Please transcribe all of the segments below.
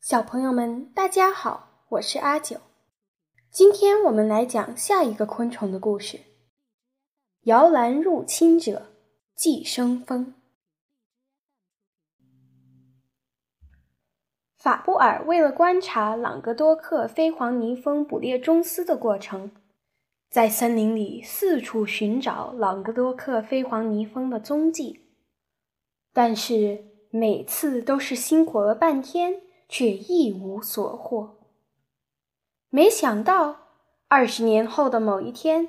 小朋友们，大家好，我是阿九。今天我们来讲下一个昆虫的故事——摇篮入侵者寄生蜂。法布尔为了观察朗格多克飞黄泥蜂捕猎中斯的过程，在森林里四处寻找朗格多克飞黄泥蜂的踪迹，但是每次都是辛苦了半天。却一无所获。没想到，二十年后的某一天，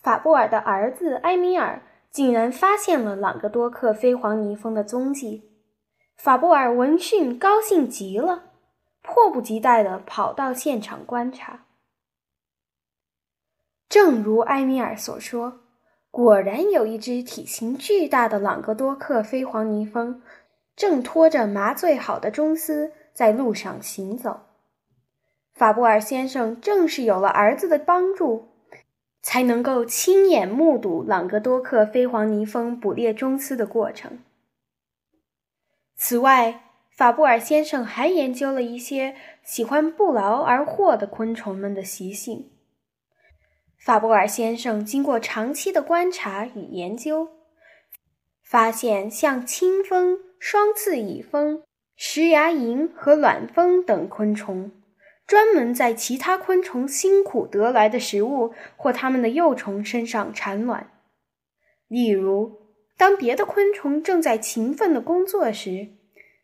法布尔的儿子埃米尔竟然发现了朗格多克飞黄泥蜂的踪迹。法布尔闻讯高兴极了，迫不及待地跑到现场观察。正如埃米尔所说，果然有一只体型巨大的朗格多克飞黄泥蜂。正拖着麻醉好的中丝在路上行走。法布尔先生正是有了儿子的帮助，才能够亲眼目睹朗格多克飞黄泥蜂捕猎中丝的过程。此外，法布尔先生还研究了一些喜欢不劳而获的昆虫们的习性。法布尔先生经过长期的观察与研究，发现像青蜂。双刺蚁蜂、石牙蝇和卵蜂等昆虫，专门在其他昆虫辛苦得来的食物或它们的幼虫身上产卵。例如，当别的昆虫正在勤奋的工作时，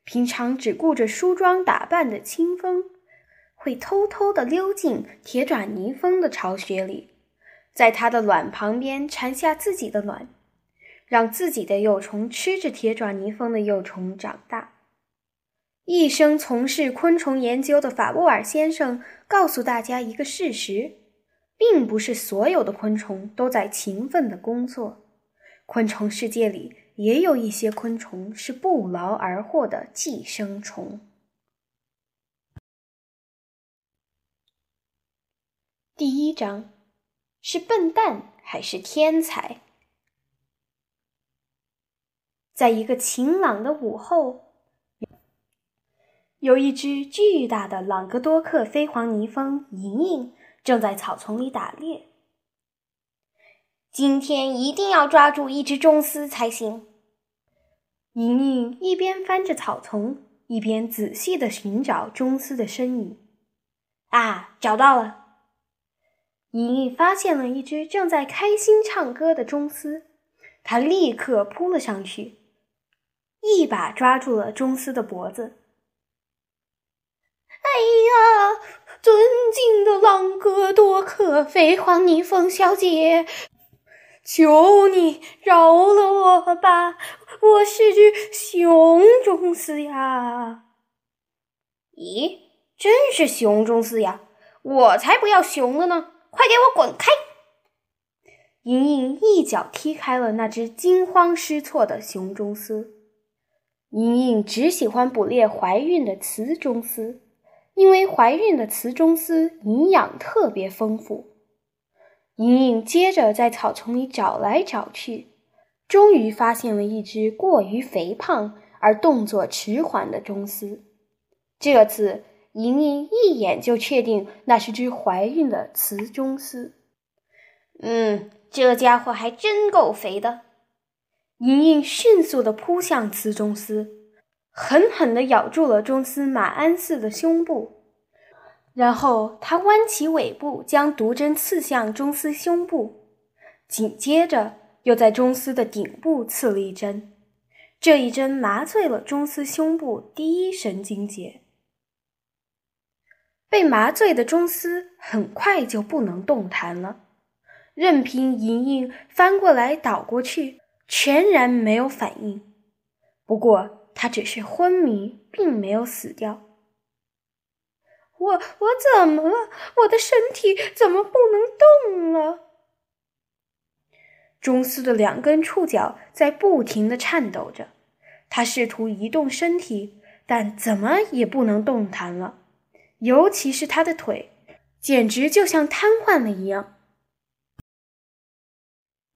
平常只顾着梳妆打扮的青蜂，会偷偷地溜进铁爪泥蜂的巢穴里，在它的卵旁边产下自己的卵。让自己的幼虫吃着铁爪泥蜂的幼虫长大。一生从事昆虫研究的法布尔先生告诉大家一个事实：并不是所有的昆虫都在勤奋的工作，昆虫世界里也有一些昆虫是不劳而获的寄生虫。第一章，是笨蛋还是天才？在一个晴朗的午后，有一只巨大的朗格多克飞黄泥蜂莹莹正在草丛里打猎。今天一定要抓住一只中丝才行。莹莹一边翻着草丛，一边仔细地寻找中丝的身影。啊，找到了！莹莹发现了一只正在开心唱歌的中丝，她立刻扑了上去。一把抓住了中斯的脖子。哎呀，尊敬的朗格多克飞黄泥凤小姐，求你饶了我吧！我是只熊中斯呀。咦，真是熊中斯呀！我才不要熊了呢！快给我滚开！莹莹一脚踢开了那只惊慌失措的熊中斯。莹莹只喜欢捕猎怀孕的雌中丝，因为怀孕的雌中丝营养特别丰富。莹莹接着在草丛里找来找去，终于发现了一只过于肥胖而动作迟缓的中丝。这次，莹莹一眼就确定那是只怀孕的雌中丝。嗯，这家伙还真够肥的。莹莹迅速地扑向雌中丝，狠狠地咬住了中丝马鞍似的胸部，然后她弯起尾部，将毒针刺向中丝胸部，紧接着又在中丝的顶部刺了一针。这一针麻醉了中丝胸部第一神经节。被麻醉的中丝很快就不能动弹了，任凭莹莹翻过来倒过去。全然没有反应，不过他只是昏迷，并没有死掉。我我怎么了？我的身体怎么不能动了？中斯的两根触角在不停的颤抖着，他试图移动身体，但怎么也不能动弹了。尤其是他的腿，简直就像瘫痪了一样。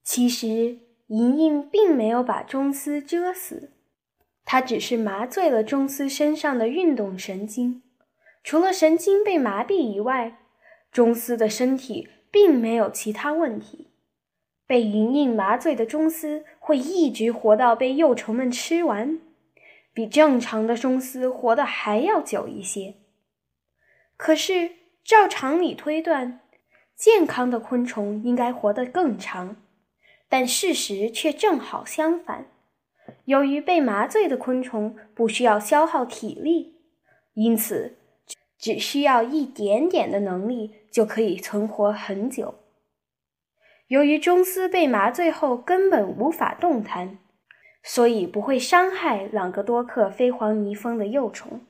其实。莹莹并没有把钟丝蛰死，她只是麻醉了中斯身上的运动神经。除了神经被麻痹以外，中斯的身体并没有其他问题。被莹莹麻醉的中斯会一直活到被幼虫们吃完，比正常的中斯活得还要久一些。可是，照常理推断，健康的昆虫应该活得更长，但事实却正好相反。由于被麻醉的昆虫不需要消耗体力，因此。只需要一点点的能力就可以存活很久。由于中斯被麻醉后根本无法动弹，所以不会伤害朗格多克飞黄泥蜂的幼虫。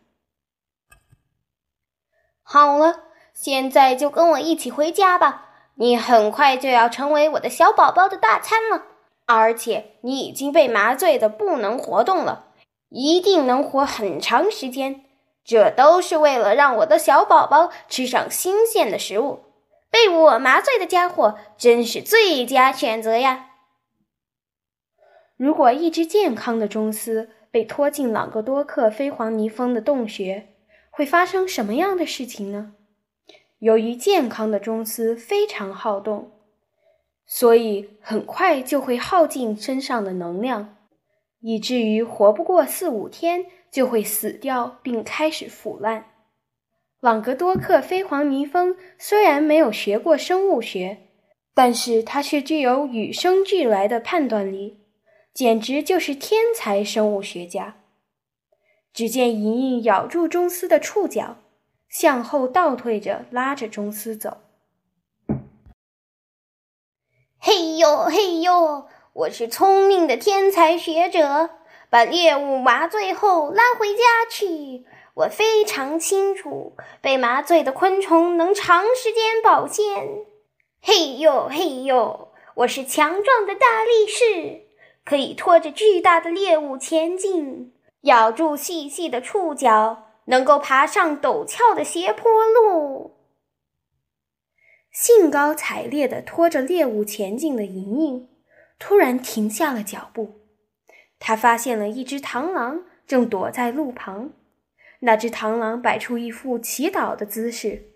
好了，现在就跟我一起回家吧。你很快就要成为我的小宝宝的大餐了，而且你已经被麻醉的不能活动了，一定能活很长时间。这都是为了让我的小宝宝吃上新鲜的食物。被我麻醉的家伙真是最佳选择呀！如果一只健康的中斯被拖进朗格多克飞黄泥蜂的洞穴，会发生什么样的事情呢？由于健康的中斯非常好动，所以很快就会耗尽身上的能量，以至于活不过四五天。就会死掉并开始腐烂。朗格多克飞黄泥蜂虽然没有学过生物学，但是它却具有与生俱来的判断力，简直就是天才生物学家。只见莹莹咬住中斯的触角，向后倒退着拉着中斯走。嘿呦嘿呦，我是聪明的天才学者。把猎物麻醉后拉回家去。我非常清楚，被麻醉的昆虫能长时间保鲜。嘿呦嘿呦，我是强壮的大力士，可以拖着巨大的猎物前进，咬住细细的触角，能够爬上陡峭的斜坡路。兴高采烈地拖着猎物前进的莹莹，突然停下了脚步。她发现了一只螳螂正躲在路旁，那只螳螂摆出一副祈祷的姿势，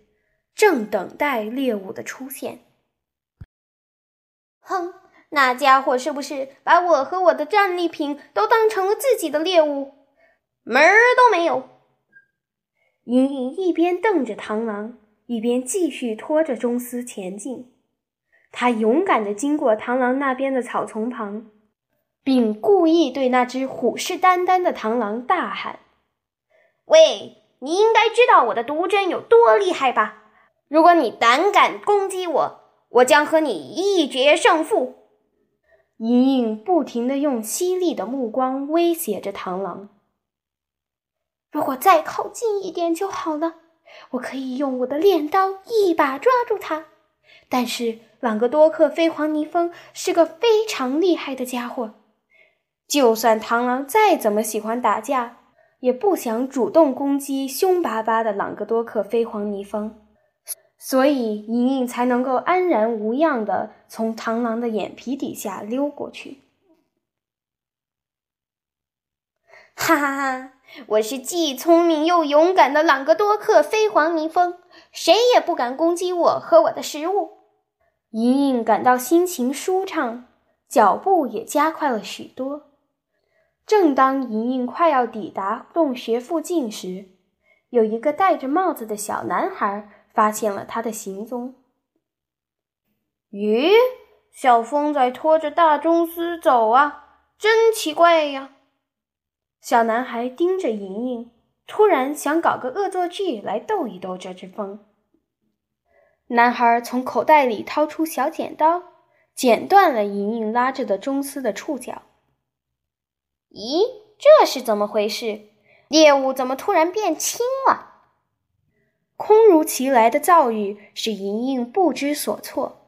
正等待猎物的出现。哼，那家伙是不是把我和我的战利品都当成了自己的猎物？门儿都没有！莹莹一边瞪着螳螂，一边继续拖着中斯前进。他勇敢地经过螳螂那边的草丛旁。并故意对那只虎视眈眈的螳螂大喊：“喂，你应该知道我的毒针有多厉害吧？如果你胆敢攻击我，我将和你一决胜负！”莹莹不停地用犀利的目光威胁着螳螂：“如果再靠近一点就好了，我可以用我的镰刀一把抓住它。但是朗格多克飞黄泥蜂是个非常厉害的家伙。”就算螳螂再怎么喜欢打架，也不想主动攻击凶巴巴的朗格多克飞黄泥蜂，所以莹莹才能够安然无恙地从螳螂的眼皮底下溜过去。哈哈哈！我是既聪明又勇敢的朗格多克飞黄泥蜂，谁也不敢攻击我和我的食物。莹莹感到心情舒畅，脚步也加快了许多。正当莹莹快要抵达洞穴附近时，有一个戴着帽子的小男孩发现了他的行踪。咦，小风在拖着大中斯走啊，真奇怪呀！小男孩盯着莹莹，突然想搞个恶作剧来逗一逗这只风。男孩从口袋里掏出小剪刀，剪断了莹莹拉着的中丝的触角。咦，这是怎么回事？猎物怎么突然变轻了？空如其来的遭遇使莹莹不知所措。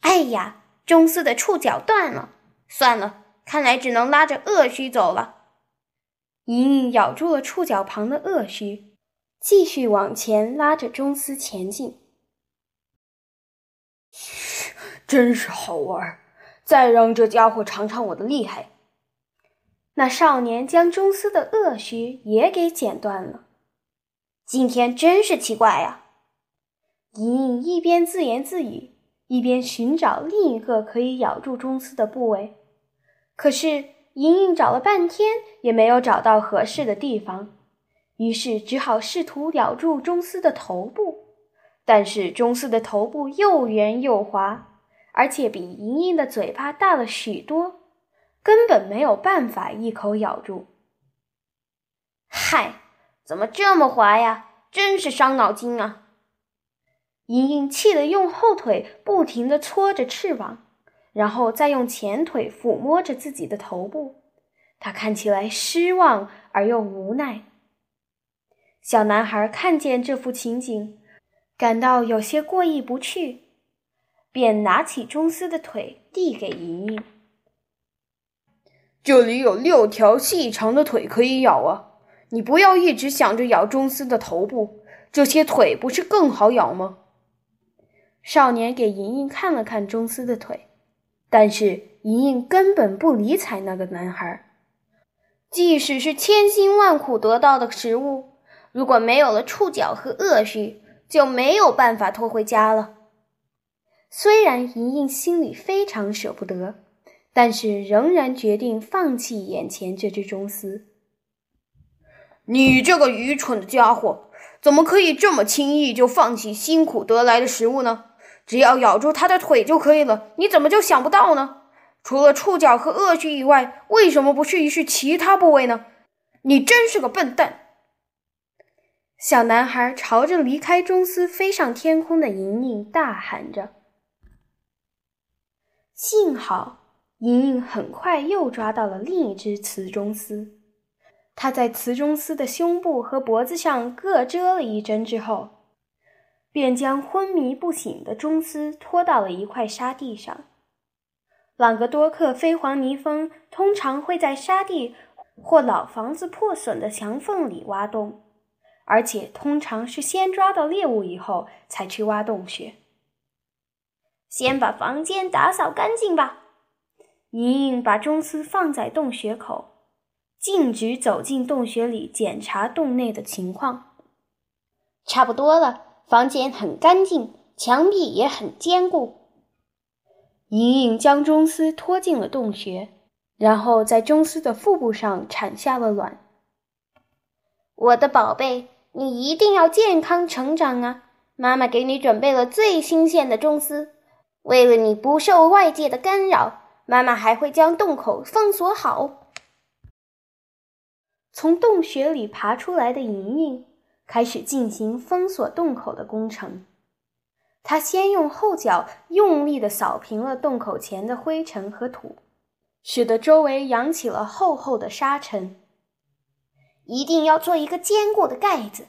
哎呀，中丝的触角断了，算了，看来只能拉着鳄须走了。莹莹咬住了触角旁的鳄须，继续往前拉着中斯前进。真是好玩！再让这家伙尝尝我的厉害！那少年将中丝的恶须也给剪断了。今天真是奇怪呀！莹莹一边自言自语，一边寻找另一个可以咬住中丝的部位。可是莹莹找了半天也没有找到合适的地方，于是只好试图咬住钟丝的头部。但是钟丝的头部又圆又滑，而且比莹莹的嘴巴大了许多，根本没有办法一口咬住。嗨！怎么这么滑呀？真是伤脑筋啊！莹莹气得用后腿不停地搓着翅膀，然后再用前腿抚摸着自己的头部。他看起来失望而又无奈。小男孩看见这幅情景，感到有些过意不去，便拿起中斯的腿递给莹莹：“这里有六条细长的腿可以咬啊！”你不要一直想着咬中斯的头部，这些腿不是更好咬吗？少年给莹莹看了看中斯的腿，但是莹莹根本不理睬那个男孩。即使是千辛万苦得到的食物，如果没有了触角和恶须，就没有办法拖回家了。虽然莹莹心里非常舍不得，但是仍然决定放弃眼前这只中斯。你这个愚蠢的家伙，怎么可以这么轻易就放弃辛苦得来的食物呢？只要咬住它的腿就可以了，你怎么就想不到呢？除了触角和恶须以外，为什么不试一试其他部位呢？你真是个笨蛋！小男孩朝着离开中司飞上天空的莹莹大喊着。幸好，莹莹很快又抓到了另一只雌中司。它在雌中丝的胸部和脖子上各遮了一针之后，便将昏迷不醒的中丝拖到了一块沙地上。朗格多克飞黄泥蜂通常会在沙地或老房子破损的墙缝里挖洞，而且通常是先抓到猎物以后才去挖洞穴。先把房间打扫干净吧。莹莹把中丝放在洞穴口。径直走进洞穴里，检查洞内的情况。差不多了，房间很干净，墙壁也很坚固。莹莹将中丝拖进了洞穴，然后在中丝的腹部上产下了卵。我的宝贝，你一定要健康成长啊！妈妈给你准备了最新鲜的中丝，为了你不受外界的干扰，妈妈还会将洞口封锁好。从洞穴里爬出来的莹莹开始进行封锁洞口的工程。他先用后脚用力地扫平了洞口前的灰尘和土，使得周围扬起了厚厚的沙尘。一定要做一个坚固的盖子。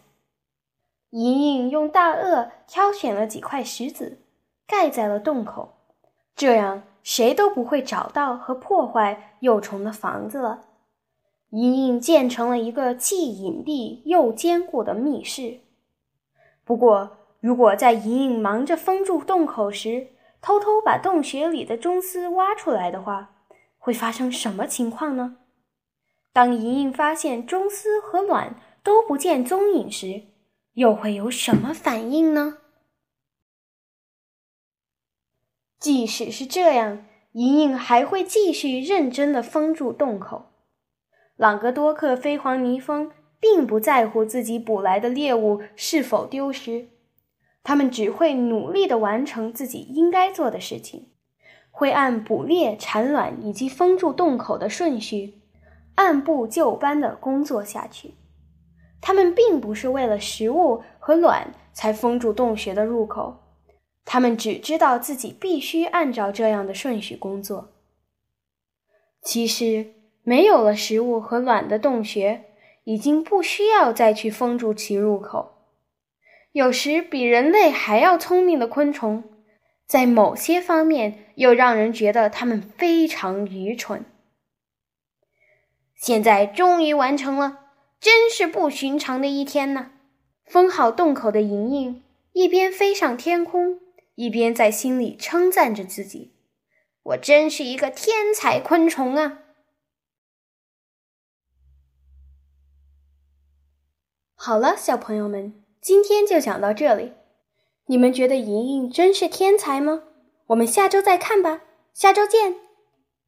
莹莹用大颚挑选了几块石子，盖在了洞口，这样谁都不会找到和破坏幼虫的房子了。莹莹建成了一个既隐蔽又坚固的密室。不过，如果在莹莹忙着封住洞口时，偷偷把洞穴里的蛛丝挖出来的话，会发生什么情况呢？当莹莹发现蛛丝和卵都不见踪影时，又会有什么反应呢？即使是这样，莹莹还会继续认真地封住洞口。朗格多克飞黄泥蜂并不在乎自己捕来的猎物是否丢失，他们只会努力地完成自己应该做的事情，会按捕猎、产卵以及封住洞口的顺序，按部就班地工作下去。他们并不是为了食物和卵才封住洞穴的入口，他们只知道自己必须按照这样的顺序工作。其实。没有了食物和卵的洞穴，已经不需要再去封住其入口。有时比人类还要聪明的昆虫，在某些方面又让人觉得它们非常愚蠢。现在终于完成了，真是不寻常的一天呢！封好洞口的莹莹一边飞上天空，一边在心里称赞着自己：“我真是一个天才昆虫啊！”好了，小朋友们，今天就讲到这里。你们觉得莹莹真是天才吗？我们下周再看吧，下周见。